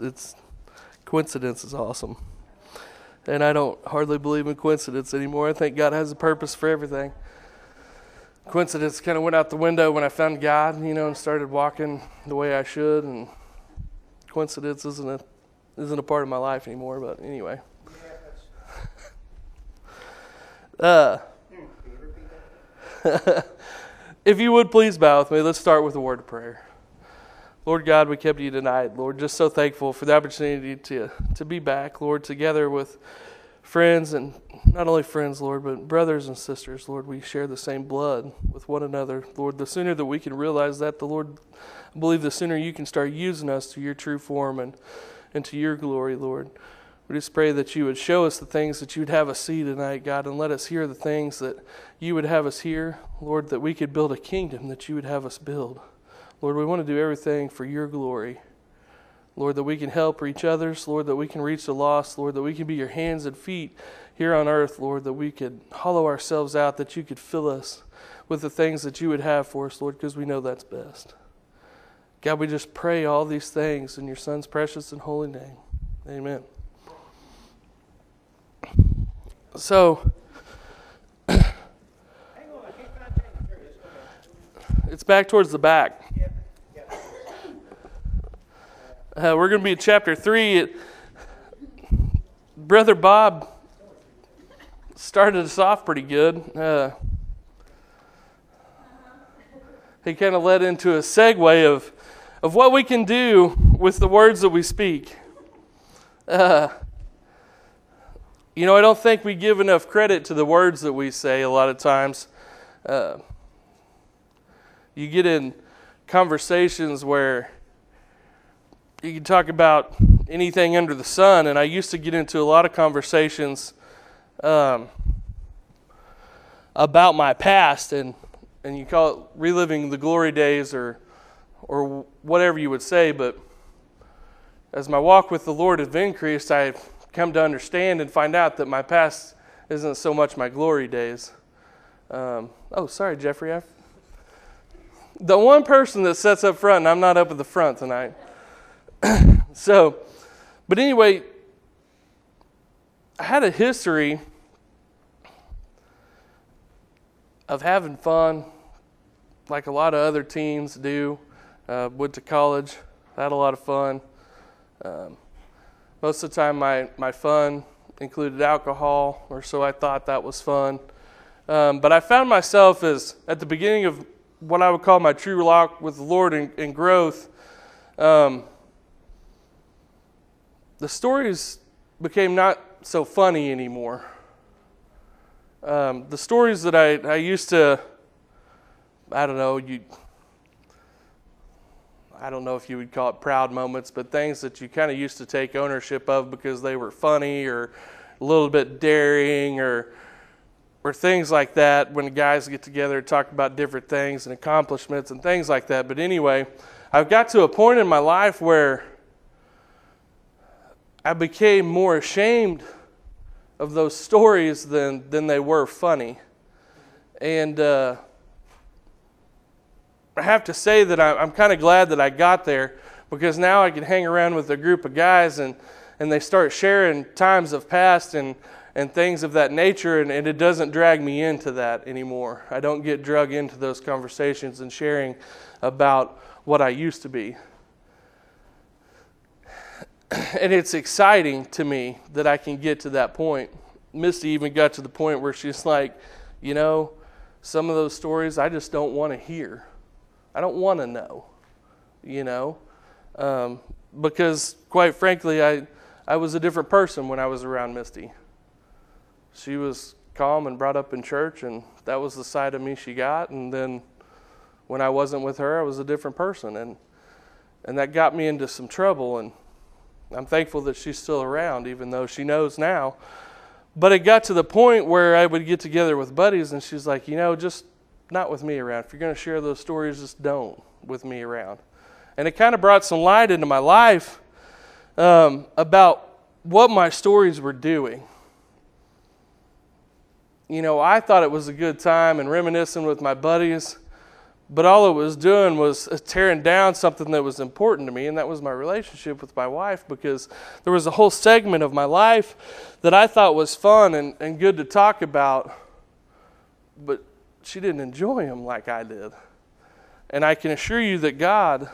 It's coincidence is awesome. And I don't hardly believe in coincidence anymore. I think God has a purpose for everything. Coincidence kind of went out the window when I found God, you know, and started walking the way I should. And coincidence isn't a isn't a part of my life anymore. But anyway, uh, if you would please bow with me, let's start with a word of prayer. Lord God, we kept you tonight. Lord, just so thankful for the opportunity to, to be back, Lord, together with friends and not only friends, Lord, but brothers and sisters. Lord, we share the same blood with one another. Lord, the sooner that we can realize that, the Lord, I believe the sooner you can start using us to your true form and, and to your glory, Lord. We just pray that you would show us the things that you'd have us see tonight, God, and let us hear the things that you would have us hear, Lord, that we could build a kingdom that you would have us build. Lord, we want to do everything for your glory. Lord, that we can help reach others. Lord, that we can reach the lost. Lord, that we can be your hands and feet here on earth. Lord, that we could hollow ourselves out, that you could fill us with the things that you would have for us, Lord, because we know that's best. God, we just pray all these things in your Son's precious and holy name. Amen. So, it's back towards the back. Uh, we're going to be at chapter 3. Brother Bob started us off pretty good. Uh, he kind of led into a segue of, of what we can do with the words that we speak. Uh, you know, I don't think we give enough credit to the words that we say a lot of times. Uh, you get in conversations where you can talk about anything under the sun, and I used to get into a lot of conversations um, about my past, and and you call it reliving the glory days, or or whatever you would say. But as my walk with the Lord has increased, I've come to understand and find out that my past isn't so much my glory days. Um, oh, sorry, Jeffrey. I've, the one person that sits up front, and I'm not up at the front tonight. so, but anyway, I had a history of having fun, like a lot of other teens do. Uh, went to college, had a lot of fun. Um, most of the time, my, my fun included alcohol, or so I thought that was fun. Um, but I found myself as at the beginning of what I would call my true walk with the Lord and, and growth. Um, the stories became not so funny anymore. Um, the stories that I, I used to, I don't know, you, I don't know if you would call it proud moments, but things that you kind of used to take ownership of because they were funny or a little bit daring or or things like that when guys get together and talk about different things and accomplishments and things like that. But anyway, I've got to a point in my life where I became more ashamed of those stories than, than they were funny. And uh, I have to say that I, I'm kind of glad that I got there because now I can hang around with a group of guys and, and they start sharing times of past and, and things of that nature, and, and it doesn't drag me into that anymore. I don't get drug into those conversations and sharing about what I used to be. and it's exciting to me that I can get to that point. Misty even got to the point where she's like, you know, some of those stories I just don't want to hear. I don't want to know, you know, um, because quite frankly, I, I was a different person when I was around Misty. She was calm and brought up in church, and that was the side of me she got. And then when I wasn't with her, I was a different person, and and that got me into some trouble. And I'm thankful that she's still around, even though she knows now. But it got to the point where I would get together with buddies, and she's like, you know, just not with me around. If you're going to share those stories, just don't with me around. And it kind of brought some light into my life um, about what my stories were doing. You know, I thought it was a good time and reminiscing with my buddies, But all it was doing was uh, tearing down something that was important to me, and that was my relationship with my wife because there was a whole segment of my life that I thought was fun and, and good to talk about, but she didn't enjoy them like I did. And I can assure you that God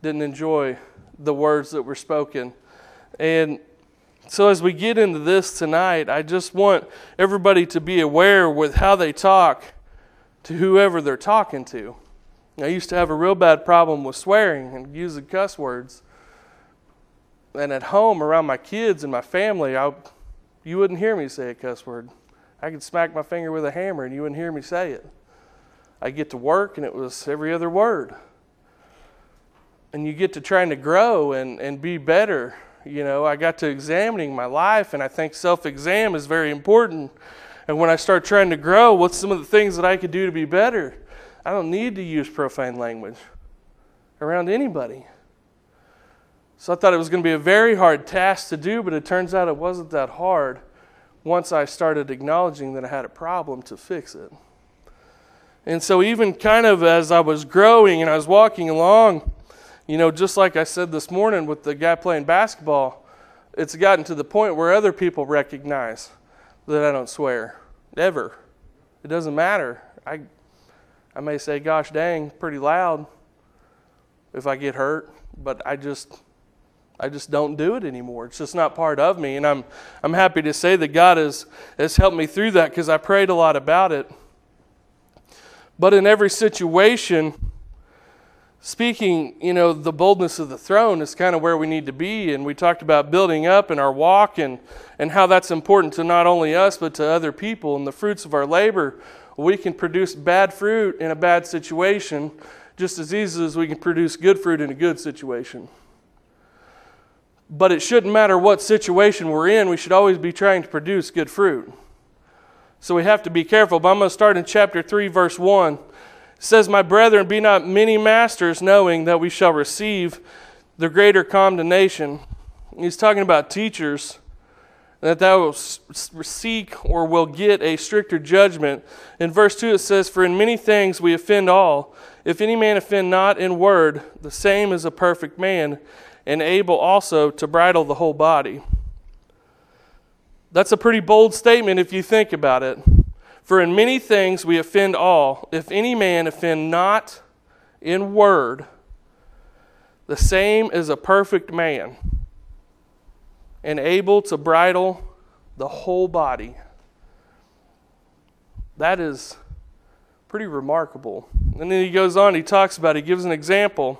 didn't enjoy the words that were spoken. And so as we get into this tonight, I just want everybody to be aware with how they talk to whoever they're talking to. I used to have a real bad problem with swearing and using cuss words. And at home around my kids and my family, I, you wouldn't hear me say a cuss word. I could smack my finger with a hammer and you wouldn't hear me say it. I get to work and it was every other word. And you get to trying to grow and, and be better. You know, I got to examining my life, and I think self exam is very important and when I start trying to grow, what's some of the things that I could do to be better? I don't need to use profane language around anybody. So I thought it was going to be a very hard task to do, but it turns out it wasn't that hard once I started acknowledging that I had a problem to fix it. And so, even kind of as I was growing and I was walking along, you know, just like I said this morning with the guy playing basketball, it's gotten to the point where other people recognize that I don't swear. Ever. It doesn't matter. I, I may say, gosh dang, pretty loud if I get hurt, but I just I just don't do it anymore. It's just not part of me. And I'm I'm happy to say that God has, has helped me through that because I prayed a lot about it. But in every situation, speaking, you know, the boldness of the throne is kind of where we need to be. And we talked about building up in our walk and, and how that's important to not only us, but to other people and the fruits of our labor. We can produce bad fruit in a bad situation just as easily as we can produce good fruit in a good situation. But it shouldn't matter what situation we're in, we should always be trying to produce good fruit. So we have to be careful. But I'm going to start in chapter 3, verse 1 says, My brethren, be not many masters, knowing that we shall receive the greater condemnation. He's talking about teachers, that thou will seek or will get a stricter judgment. In verse 2 it says, For in many things we offend all. If any man offend not in word, the same is a perfect man, and able also to bridle the whole body. That's a pretty bold statement if you think about it. For in many things we offend all. If any man offend not in word, the same is a perfect man, and able to bridle the whole body. That is pretty remarkable. And then he goes on, he talks about, he gives an example.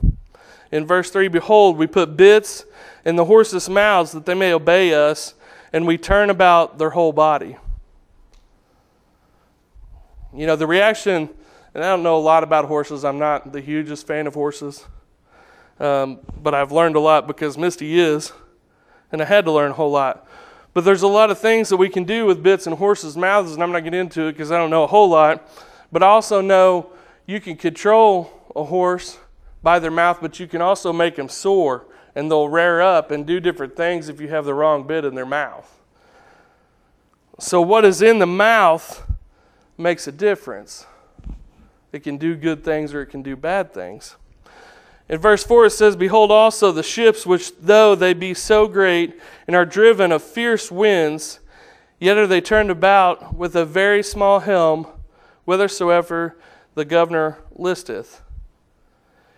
In verse 3 Behold, we put bits in the horses' mouths that they may obey us, and we turn about their whole body. You know, the reaction, and I don't know a lot about horses. I'm not the hugest fan of horses. Um, but I've learned a lot because Misty is, and I had to learn a whole lot. But there's a lot of things that we can do with bits and horses' mouths, and I'm not getting into it because I don't know a whole lot. But I also know you can control a horse by their mouth, but you can also make them sore, and they'll rear up and do different things if you have the wrong bit in their mouth. So, what is in the mouth makes a difference. It can do good things or it can do bad things. In verse 4, it says, Behold also the ships, which though they be so great and are driven of fierce winds, yet are they turned about with a very small helm, whithersoever the governor listeth.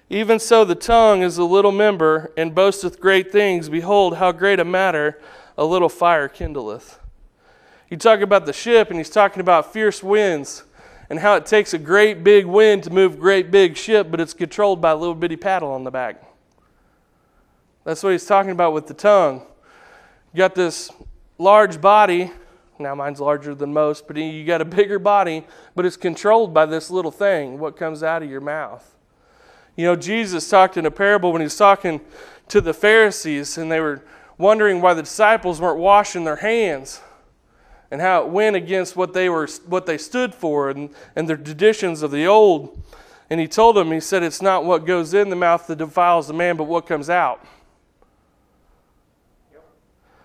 Even so, the tongue is a little member, and boasteth great things. Behold, how great a matter a little fire kindleth. You talk about the ship, and he's talking about fierce winds and how it takes a great big wind to move a great big ship, but it's controlled by a little bitty paddle on the back. That's what he's talking about with the tongue. You got this large body. Now mine's larger than most, but you got a bigger body, but it's controlled by this little thing, what comes out of your mouth. You know, Jesus talked in a parable when he was talking to the Pharisees, and they were wondering why the disciples weren't washing their hands and how it went against what they were what they stood for and, and the traditions of the old. And he told them, he said, it's not what goes in the mouth that defiles the man, but what comes out.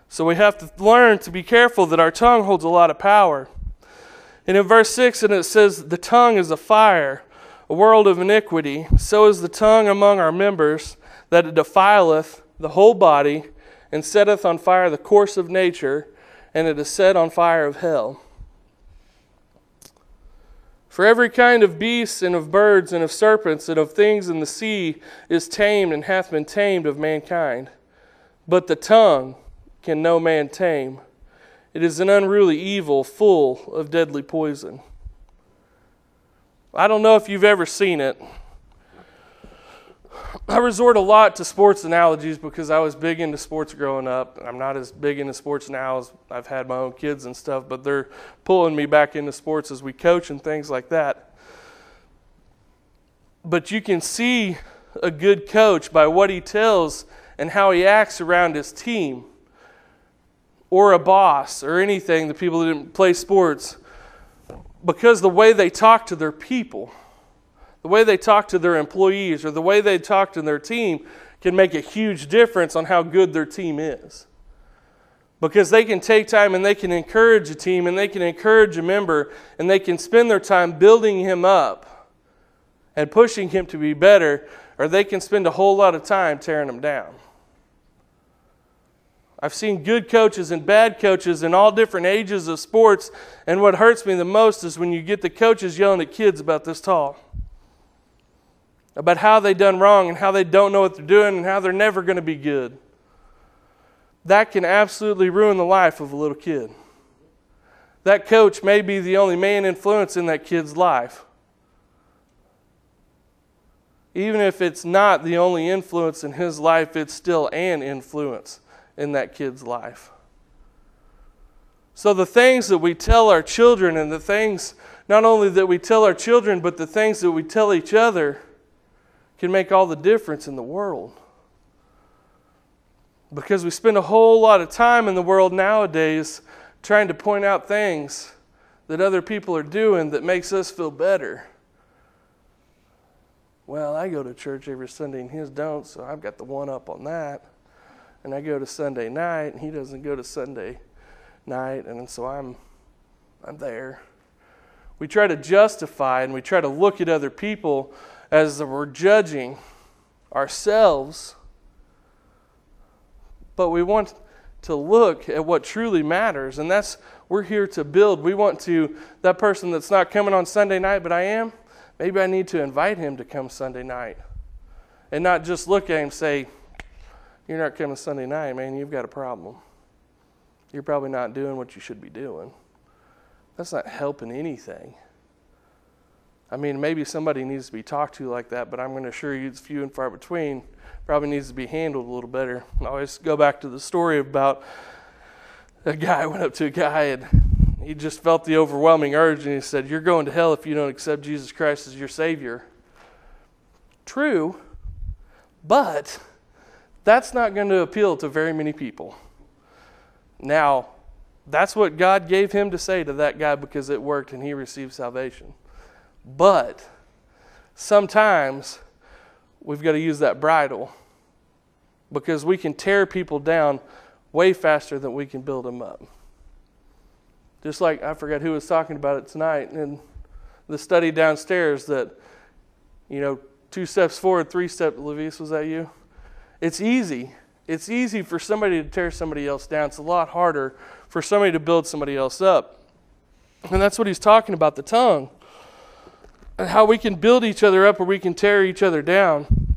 So we have to learn to be careful that our tongue holds a lot of power. And in verse 6, and it says, the tongue is a fire, a world of iniquity, so is the tongue among our members, that it defileth the whole body, and setteth on fire the course of nature, and it is set on fire of hell. For every kind of beasts, and of birds, and of serpents, and of things in the sea is tamed, and hath been tamed of mankind. But the tongue can no man tame. It is an unruly evil, full of deadly poison. I don't know if you've ever seen it. I resort a lot to sports analogies because I was big into sports growing up. I'm not as big into sports now as I've had my own kids and stuff, but they're pulling me back into sports as we coach and things like that. But you can see a good coach by what he tells and how he acts around his team or a boss or anything, the people that didn't play sports, because the way they talk to their people, the way they talk to their employees, or the way they talk to their team can make a huge difference on how good their team is. Because they can take time and they can encourage a team and they can encourage a member and they can spend their time building him up and pushing him to be better, or they can spend a whole lot of time tearing him down. I've seen good coaches and bad coaches in all different ages of sports, and what hurts me the most is when you get the coaches yelling at kids about this tall. About how they done wrong and how they don't know what they're doing and how they're never going to be good. That can absolutely ruin the life of a little kid. That coach may be the only main influence in that kid's life. Even if it's not the only influence in his life, it's still an influence in that kid's life. So, the things that we tell our children, and the things not only that we tell our children, but the things that we tell each other, can make all the difference in the world. Because we spend a whole lot of time in the world nowadays trying to point out things that other people are doing that makes us feel better. Well, I go to church every Sunday and his don't, so I've got the one up on that and I go to Sunday night, and he doesn't go to Sunday night, and so I'm, I'm there. We try to justify and we try to look at other people as we're judging ourselves, but we want to look at what truly matters, and that's we're here to build. We want to, that person that's not coming on Sunday night, but I am, maybe I need to invite him to come Sunday night and not just look at him and say, you're not coming Sunday night, man, you've got a problem. You're probably not doing what you should be doing. That's not helping anything. I mean, maybe somebody needs to be talked to like that, but I'm going to assure you it's few and far between. Probably needs to be handled a little better. I always go back to the story about a guy went up to a guy and he just felt the overwhelming urge and he said, You're going to hell if you don't accept Jesus Christ as your Savior. True, but that's not going to appeal to very many people. Now, that's what God gave him to say to that guy because it worked and he received salvation. But sometimes we've got to use that bridle because we can tear people down way faster than we can build them up. Just like I forgot who was talking about it tonight in the study downstairs that, you know, two steps forward, three steps, Levis, was that you? It's easy. It's easy for somebody to tear somebody else down. It's a lot harder for somebody to build somebody else up. And that's what he's talking about the tongue. And how we can build each other up or we can tear each other down.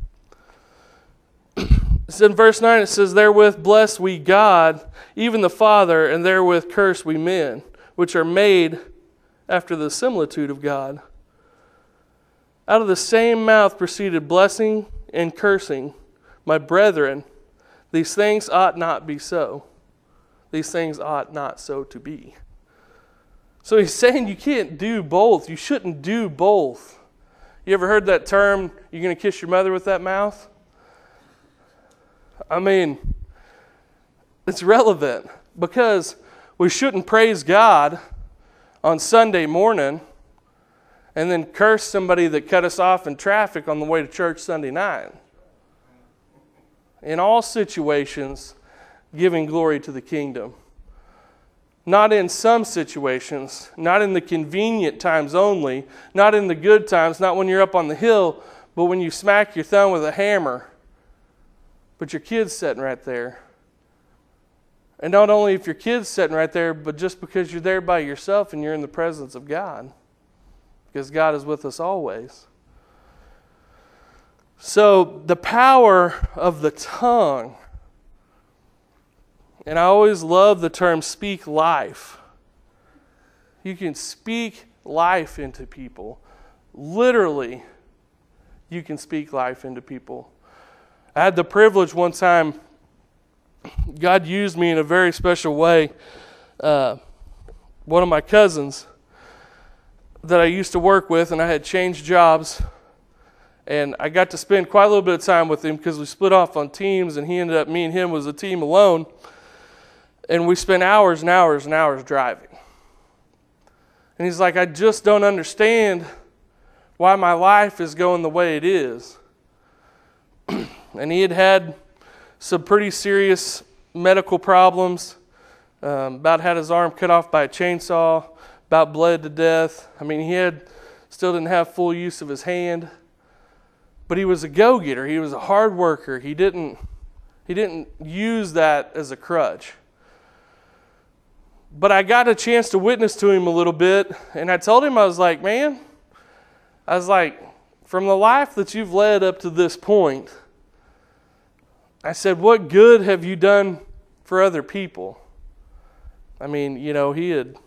It's in verse 9 it says, Therewith bless we God, even the Father, and therewith curse we men, which are made after the similitude of God. Out of the same mouth proceeded blessing and cursing. My brethren, these things ought not be so. These things ought not so to be. So he's saying you can't do both. You shouldn't do both. You ever heard that term, you're going to kiss your mother with that mouth? I mean, it's relevant because we shouldn't praise God on Sunday morning and then curse somebody that cut us off in traffic on the way to church Sunday night in all situations, giving glory to the kingdom. Not in some situations, not in the convenient times only, not in the good times, not when you're up on the hill, but when you smack your thumb with a hammer. But your kid's sitting right there. And not only if your kid's sitting right there, but just because you're there by yourself and you're in the presence of God. Because God is with us always. So, the power of the tongue and I always love the term speak life. You can speak life into people. Literally, you can speak life into people. I had the privilege one time, God used me in a very special way. Uh, one of my cousins that I used to work with, and I had changed jobs. And I got to spend quite a little bit of time with him because we split off on teams, and he ended up, me and him was a team alone. And we spent hours and hours and hours driving. And he's like, I just don't understand why my life is going the way it is. and he had had some pretty serious medical problems, um, about had his arm cut off by a chainsaw, about bled to death. I mean, he had still didn't have full use of his hand, but he was a go-getter. He was a hard worker. He didn't he didn't use that as a crutch but I got a chance to witness to him a little bit, and I told him, I was like, man, I was like, from the life that you've led up to this point, I said, what good have you done for other people? I mean, you know, he had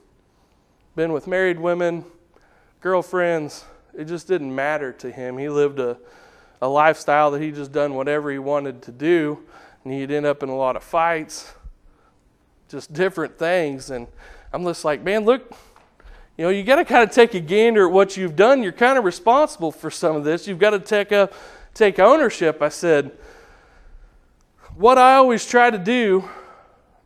been with married women, girlfriends. It just didn't matter to him. He lived a, a lifestyle that he just done whatever he wanted to do, and he'd end up in a lot of fights just different things. And I'm just like, man, look, you know, you got to kind of take a gander at what you've done. You're kind of responsible for some of this. You've got to take a, take ownership. I said, what I always try to do,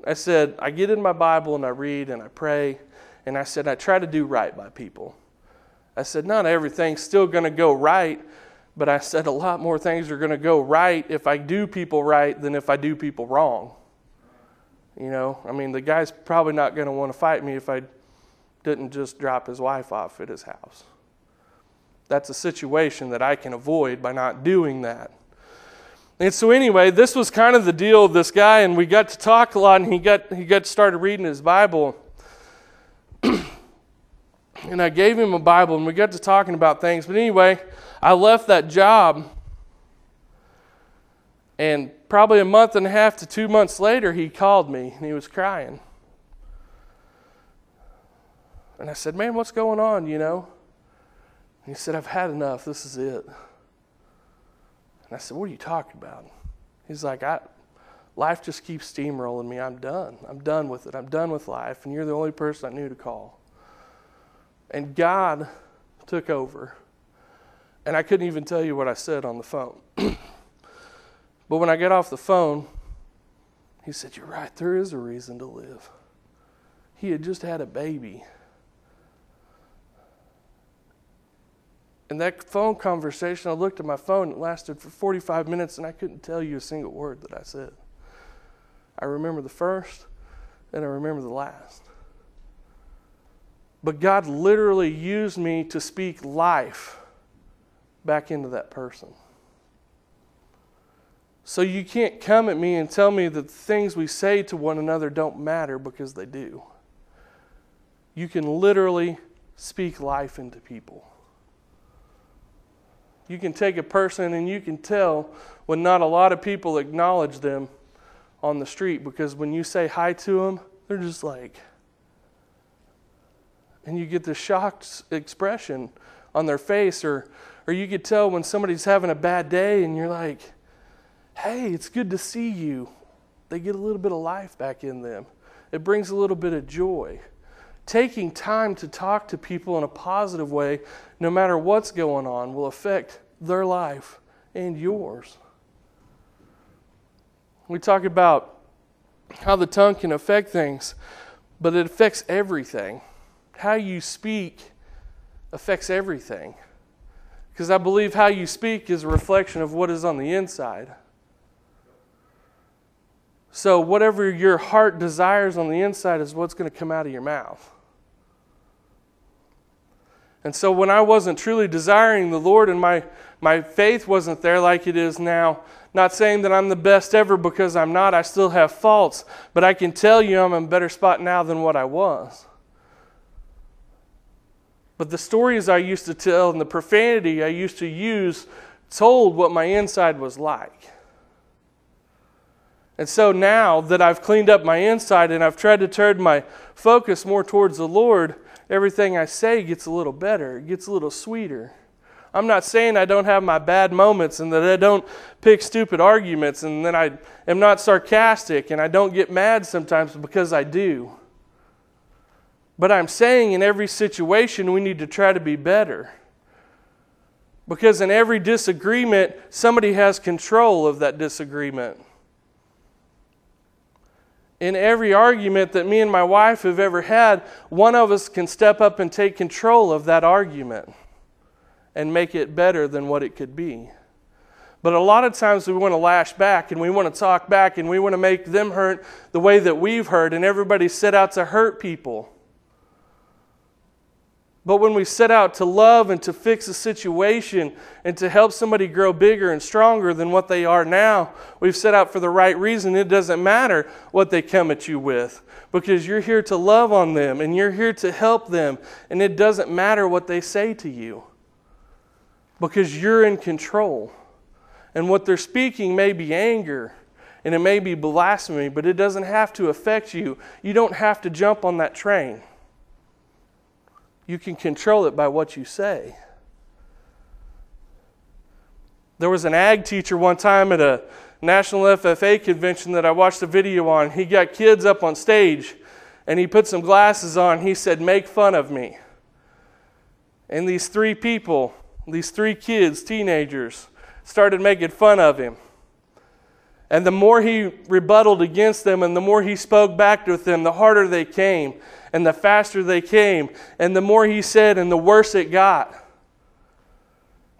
I said, I get in my Bible and I read and I pray, and I said, I try to do right by people. I said, not everything's still going to go right, but I said a lot more things are going to go right if I do people right than if I do people wrong. You know, I mean, the guy's probably not going to want to fight me if I didn't just drop his wife off at his house. That's a situation that I can avoid by not doing that. And so anyway, this was kind of the deal of this guy, and we got to talk a lot, and he got he got started reading his Bible. and I gave him a Bible, and we got to talking about things. But anyway, I left that job, and probably a month and a half to two months later, he called me and he was crying. And I said, Man, what's going on, you know? And he said, I've had enough. This is it. And I said, What are you talking about? He's like, I, Life just keeps steamrolling me. I'm done. I'm done with it. I'm done with life. And you're the only person I knew to call. And God took over. And I couldn't even tell you what I said on the phone. But when I get off the phone, he said, You're right, there is a reason to live. He had just had a baby. And that phone conversation, I looked at my phone, it lasted for 45 minutes, and I couldn't tell you a single word that I said. I remember the first, and I remember the last. But God literally used me to speak life back into that person. So you can't come at me and tell me that the things we say to one another don't matter because they do. You can literally speak life into people. You can take a person and you can tell when not a lot of people acknowledge them on the street because when you say hi to them, they're just like, and you get the shocked expression on their face, or, or you could tell when somebody's having a bad day and you're like, hey, it's good to see you. They get a little bit of life back in them. It brings a little bit of joy. Taking time to talk to people in a positive way, no matter what's going on, will affect their life and yours. We talk about how the tongue can affect things, but it affects everything. How you speak affects everything. Because I believe how you speak is a reflection of what is on the inside. So, whatever your heart desires on the inside is what's going to come out of your mouth. And so, when I wasn't truly desiring the Lord and my, my faith wasn't there like it is now, not saying that I'm the best ever because I'm not, I still have faults, but I can tell you I'm in a better spot now than what I was. But the stories I used to tell and the profanity I used to use told what my inside was like. And so now that I've cleaned up my inside and I've tried to turn my focus more towards the Lord, everything I say gets a little better, it gets a little sweeter. I'm not saying I don't have my bad moments and that I don't pick stupid arguments and that I am not sarcastic and I don't get mad sometimes because I do. But I'm saying in every situation we need to try to be better. Because in every disagreement, somebody has control of that disagreement. In every argument that me and my wife have ever had, one of us can step up and take control of that argument and make it better than what it could be. But a lot of times we want to lash back and we want to talk back and we want to make them hurt the way that we've hurt, and everybody set out to hurt people. But when we set out to love and to fix a situation and to help somebody grow bigger and stronger than what they are now, we've set out for the right reason. It doesn't matter what they come at you with because you're here to love on them and you're here to help them. And it doesn't matter what they say to you because you're in control. And what they're speaking may be anger and it may be blasphemy, but it doesn't have to affect you. You don't have to jump on that train. You can control it by what you say. There was an ag teacher one time at a National FFA convention that I watched a video on. He got kids up on stage and he put some glasses on. He said, Make fun of me. And these three people, these three kids, teenagers, started making fun of him. And the more he rebutted against them and the more he spoke back with them, the harder they came and the faster they came. And the more he said, and the worse it got.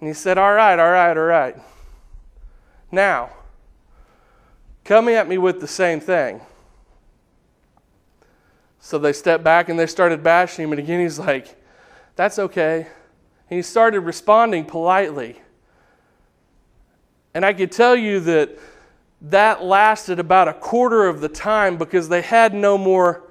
And he said, All right, all right, all right. Now, come at me with the same thing. So they stepped back and they started bashing him. And again, he's like, That's okay. And he started responding politely. And I could tell you that that lasted about a quarter of the time because they had no more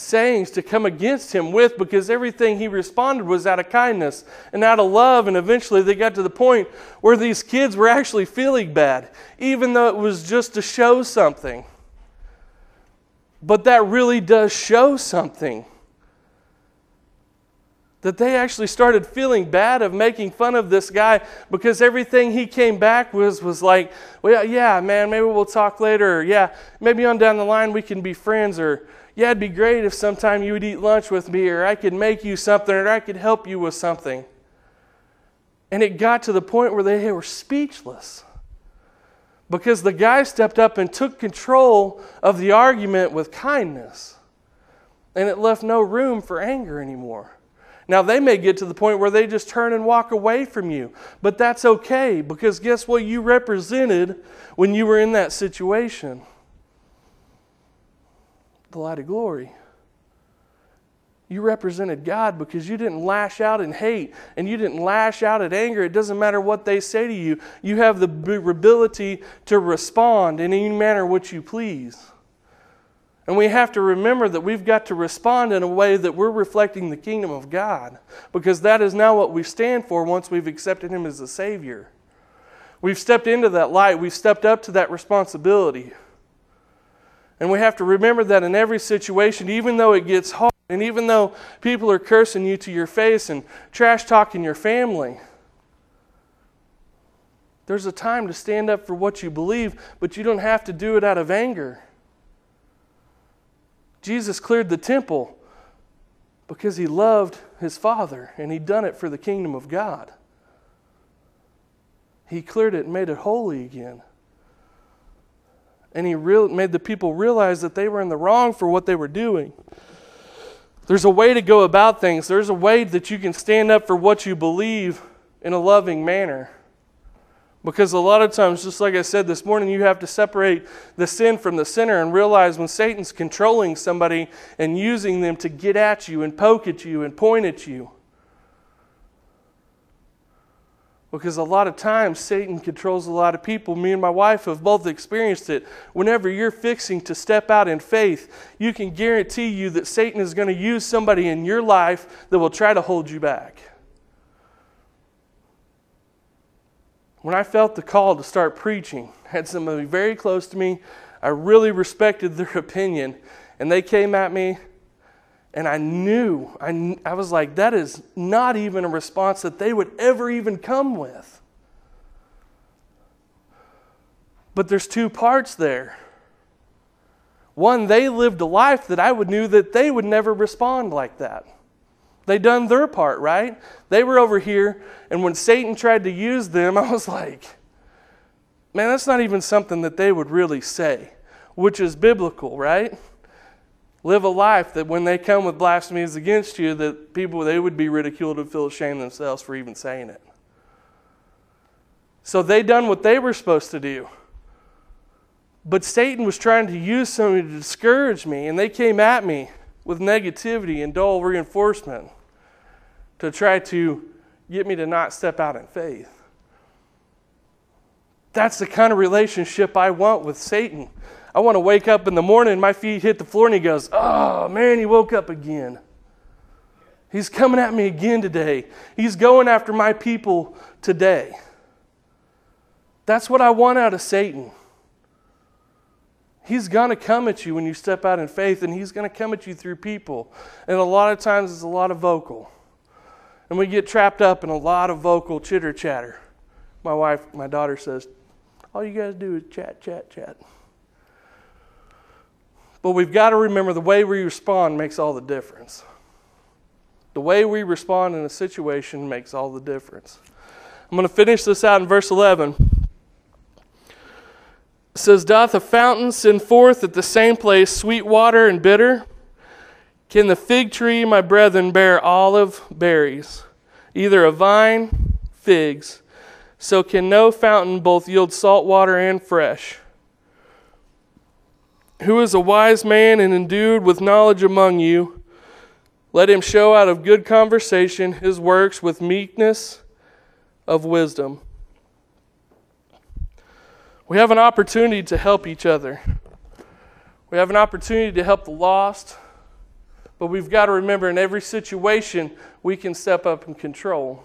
sayings to come against him with because everything he responded was out of kindness and out of love. And eventually they got to the point where these kids were actually feeling bad, even though it was just to show something. But that really does show something that they actually started feeling bad of making fun of this guy because everything he came back was was like, well, yeah, man, maybe we'll talk later. Or, yeah, maybe on down the line we can be friends. Or yeah, it'd be great if sometime you would eat lunch with me, or I could make you something, or I could help you with something. And it got to the point where they were speechless because the guy stepped up and took control of the argument with kindness, and it left no room for anger anymore. Now, they may get to the point where they just turn and walk away from you, but that's okay because guess what you represented when you were in that situation? The light of glory. You represented God because you didn't lash out in hate and you didn't lash out at anger. It doesn't matter what they say to you. You have the ability to respond in any manner which you please. And we have to remember that we've got to respond in a way that we're reflecting the kingdom of God because that is now what we stand for once we've accepted Him as a Savior. We've stepped into that light, we've stepped up to that responsibility. And we have to remember that in every situation, even though it gets hard, and even though people are cursing you to your face and trash talking your family, there's a time to stand up for what you believe, but you don't have to do it out of anger. Jesus cleared the temple because he loved his Father and he'd done it for the kingdom of God. He cleared it and made it holy again. And he real, made the people realize that they were in the wrong for what they were doing. There's a way to go about things, there's a way that you can stand up for what you believe in a loving manner. Because a lot of times, just like I said this morning, you have to separate the sin from the sinner and realize when Satan's controlling somebody and using them to get at you and poke at you and point at you. Because a lot of times Satan controls a lot of people. Me and my wife have both experienced it. Whenever you're fixing to step out in faith, you can guarantee you that Satan is going to use somebody in your life that will try to hold you back. when I felt the call to start preaching, I had somebody very close to me. I really respected their opinion, and they came at me, and I knew, I, I was like, that is not even a response that they would ever even come with. But there's two parts there. One, they lived a life that I would knew that they would never respond like that. They done their part, right? They were over here, and when Satan tried to use them, I was like, man, that's not even something that they would really say, which is biblical, right? Live a life that when they come with blasphemies against you, that people they would be ridiculed and feel ashamed themselves for even saying it. So they done what they were supposed to do. But Satan was trying to use somebody to discourage me, and they came at me with negativity and dull reinforcement to try to get me to not step out in faith. That's the kind of relationship I want with Satan. I want to wake up in the morning, my feet hit the floor, and he goes, Oh, man, he woke up again. He's coming at me again today. He's going after my people today. That's what I want out of Satan. He's going to come at you when you step out in faith, and he's going to come at you through people. And a lot of times it's a lot of vocal. And we get trapped up in a lot of vocal chitter chatter. My wife, my daughter says, All you guys do is chat, chat, chat. But we've got to remember the way we respond makes all the difference. The way we respond in a situation makes all the difference. I'm going to finish this out in verse 11. It says, Doth a fountain send forth at the same place sweet water and bitter? Can the fig tree, my brethren, bear olive berries, either a vine, figs? So can no fountain both yield salt water and fresh. Who is a wise man and endued with knowledge among you? Let him show out of good conversation his works with meekness of wisdom. We have an opportunity to help each other. We have an opportunity to help the lost. But we've got to remember in every situation, we can step up and control.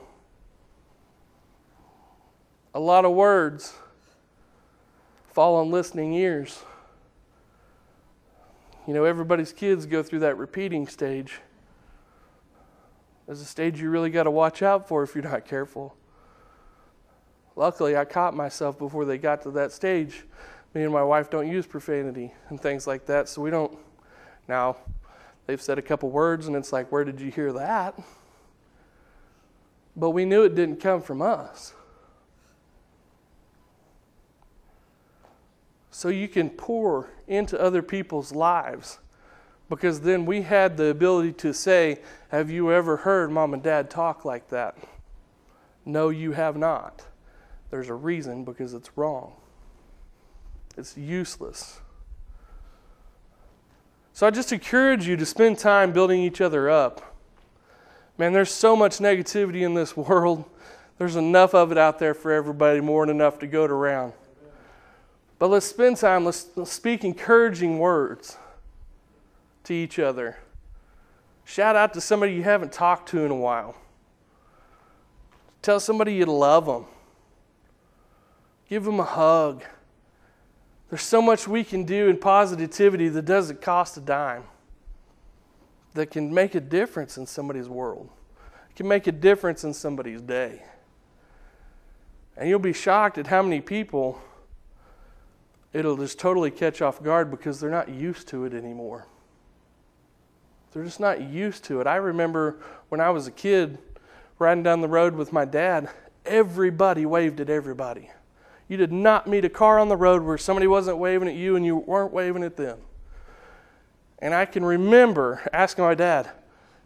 A lot of words fall on listening ears. You know, everybody's kids go through that repeating stage. There's a stage you really got to watch out for if you're not careful. Luckily, I caught myself before they got to that stage. Me and my wife don't use profanity and things like that, so we don't. Now, they've said a couple words, and it's like, where did you hear that? But we knew it didn't come from us. So you can pour into other people's lives because then we had the ability to say, Have you ever heard mom and dad talk like that? No, you have not. There's a reason because it's wrong. It's useless. So I just encourage you to spend time building each other up. Man, there's so much negativity in this world. There's enough of it out there for everybody, more than enough to go around. But let's spend time, let's, speak encouraging words to each other. Shout out to somebody you haven't talked to in a while. Tell somebody you love them. Give them a hug. There's so much we can do in positivity that doesn't cost a dime, that can make a difference in somebody's world, it can make a difference in somebody's day. And you'll be shocked at how many people it'll just totally catch off guard because they're not used to it anymore. They're just not used to it. I remember when I was a kid riding down the road with my dad, everybody waved at everybody. You did not meet a car on the road where somebody wasn't waving at you and you weren't waving at them. And I can remember asking my dad,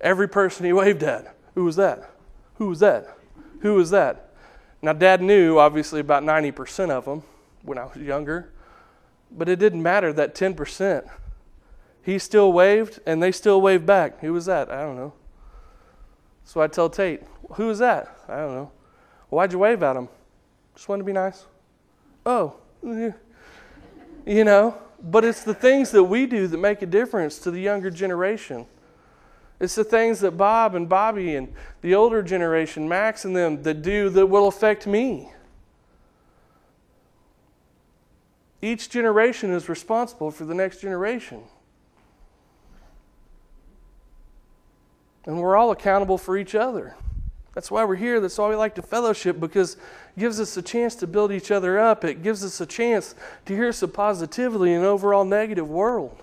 every person he waved at, who was that? Who was that? Who was that? Now, Dad knew obviously about 90% of them when I was younger, but it didn't matter that 10%. He still waved, and they still waved back. Who was that? I don't know. So I tell Tate, Who was that? I don't know. Why'd you wave at him? Just wanted to be nice. Oh, you know, but it's the things that we do that make a difference to the younger generation. It's the things that Bob and Bobby and the older generation, Max and them, that do that will affect me. Each generation is responsible for the next generation. And we're all accountable for each other. That's why we're here. That's why we like to fellowship because it gives us a chance to build each other up. It gives us a chance to hear some positivity in an overall negative world.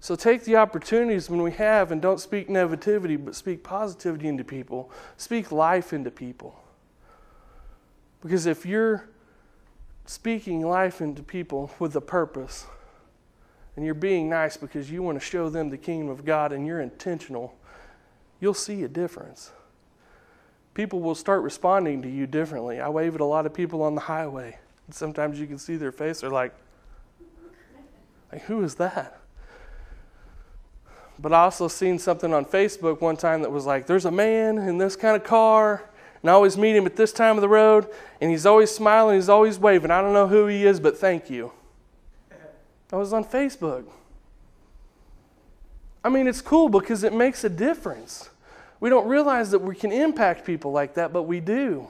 So take the opportunities when we have and don't speak negativity, but speak positivity into people. Speak life into people. Because if you're speaking life into people with a purpose, and you're being nice because you want to show them the kingdom of God and you're intentional, you'll see a difference. People will start responding to you differently. I wave at a lot of people on the highway. And sometimes you can see their face. They're like, like, who is that? But I also seen something on Facebook one time that was like, there's a man in this kind of car, and I always meet him at this time of the road, and he's always smiling, he's always waving. I don't know who he is, but thank you. I was on Facebook. I mean, it's cool because it makes a difference. We don't realize that we can impact people like that, but we do.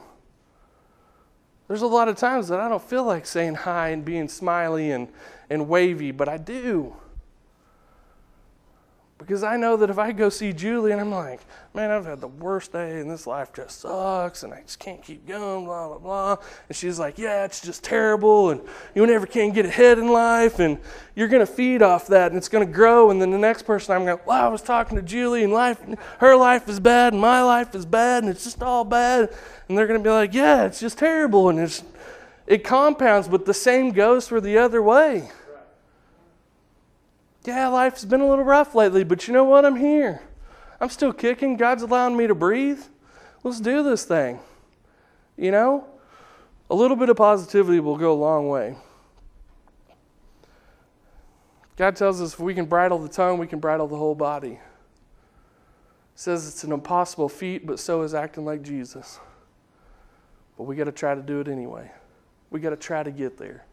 There's a lot of times that I don't feel like saying hi and being smiley and, and wavy, but I do. Because I know that if I go see Julie and I'm like, man, I've had the worst day and this life just sucks and I just can't keep going, blah, blah, blah. And she's like, yeah, it's just terrible and you never can get ahead in life and you're going to feed off that and it's going to grow. And then the next person I'm going, well, I was talking to Julie and life, her life is bad and my life is bad and it's just all bad. And they're going to be like, yeah, it's just terrible. And it's, it compounds, but the same goes for the other way yeah, life's been a little rough lately, but you know what? I'm here. I'm still kicking. God's allowing me to breathe. Let's do this thing. You know? A little bit of positivity will go a long way. God tells us if we can bridle the tongue, we can bridle the whole body. He says it's an impossible feat, but so is acting like Jesus. But we got to try to do it anyway. We got to try to get there.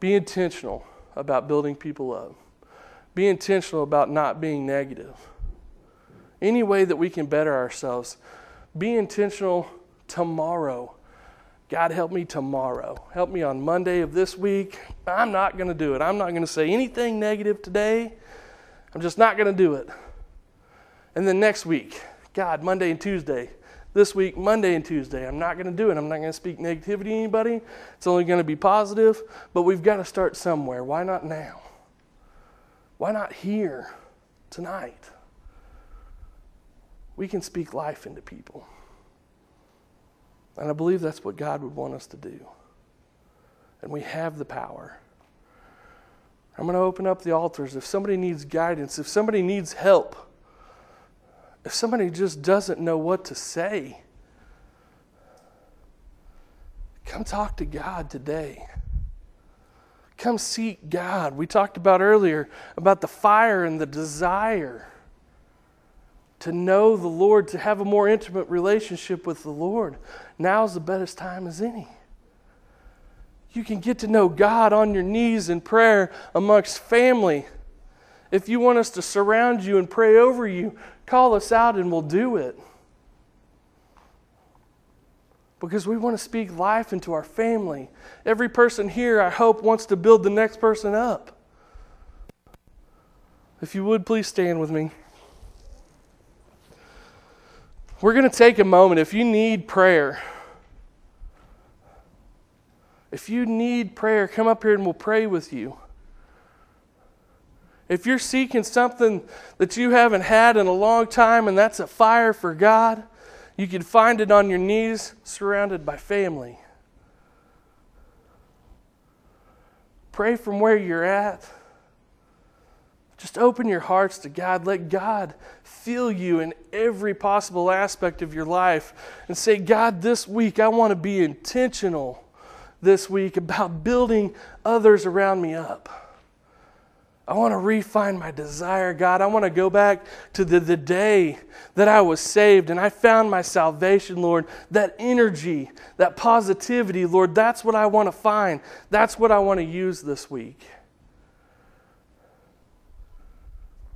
Be intentional about building people up. Be intentional about not being negative. Any way that we can better ourselves, be intentional tomorrow. God, help me tomorrow. Help me on Monday of this week. I'm not going to do it. I'm not going to say anything negative today. I'm just not going to do it. And then next week, God, Monday and Tuesday. This week, Monday and Tuesday, I'm not going to do it. I'm not going to speak negativity to anybody. It's only going to be positive. But we've got to start somewhere. Why not now? Why not here tonight? We can speak life into people. And I believe that's what God would want us to do. And we have the power. I'm going to open up the altars. If somebody needs guidance, if somebody needs help, if somebody just doesn't know what to say, come talk to God today. Come seek God. We talked about earlier about the fire and the desire to know the Lord, to have a more intimate relationship with the Lord. Now's the best time as any. You can get to know God on your knees in prayer amongst family. If you want us to surround you and pray over you, call us out and we'll do it because we want to speak life into our family. Every person here, I hope, wants to build the next person up. If you would, please stand with me. We're going to take a moment. If you need prayer, if you need prayer, come up here and we'll pray with you. If you're seeking something that you haven't had in a long time and that's a fire for God, you can find it on your knees, surrounded by family. Pray from where you're at. Just open your hearts to God. Let God fill you in every possible aspect of your life and say, God, this week I want to be intentional this week about building others around me up. I want to refine my desire, God. I want to go back to the, the day that I was saved and I found my salvation, Lord. That energy, that positivity, Lord, that's what I want to find. That's what I want to use this week.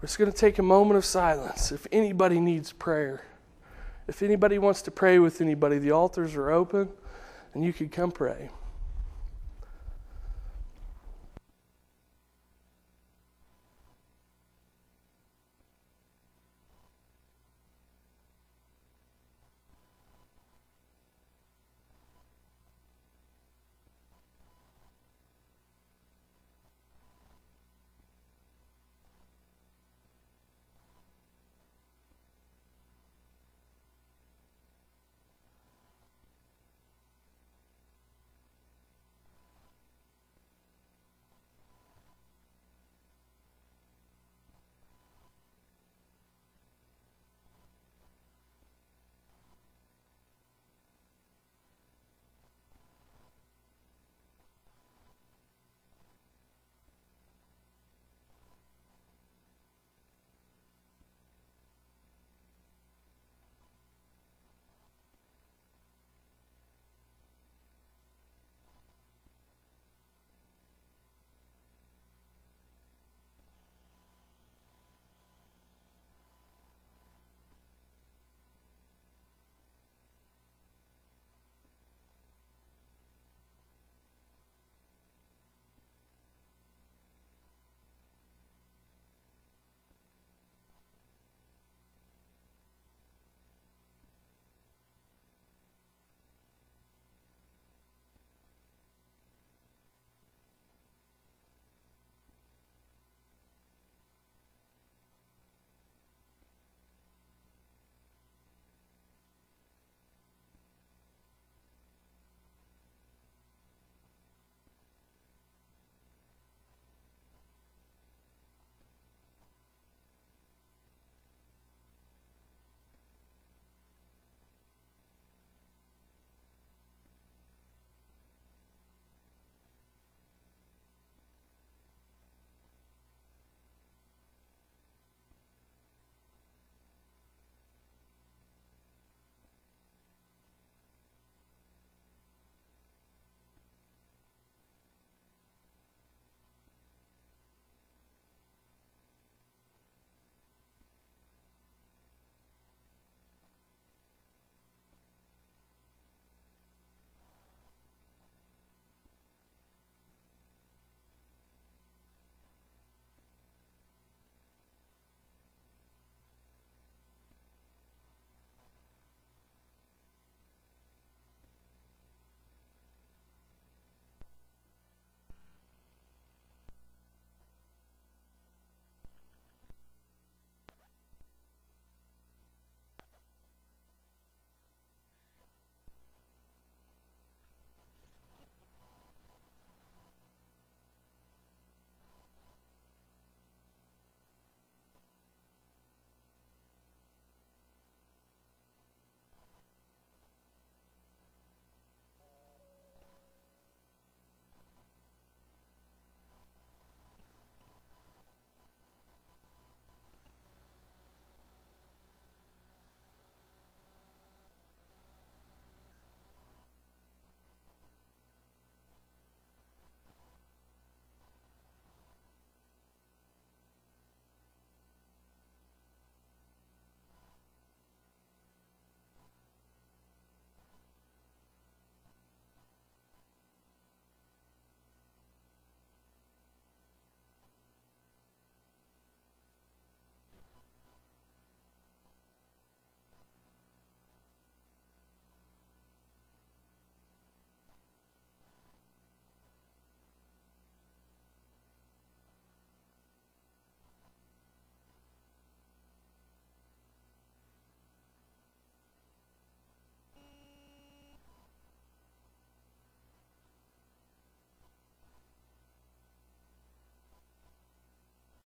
We're just going to take a moment of silence. If anybody needs prayer, if anybody wants to pray with anybody, the altars are open and you can come pray.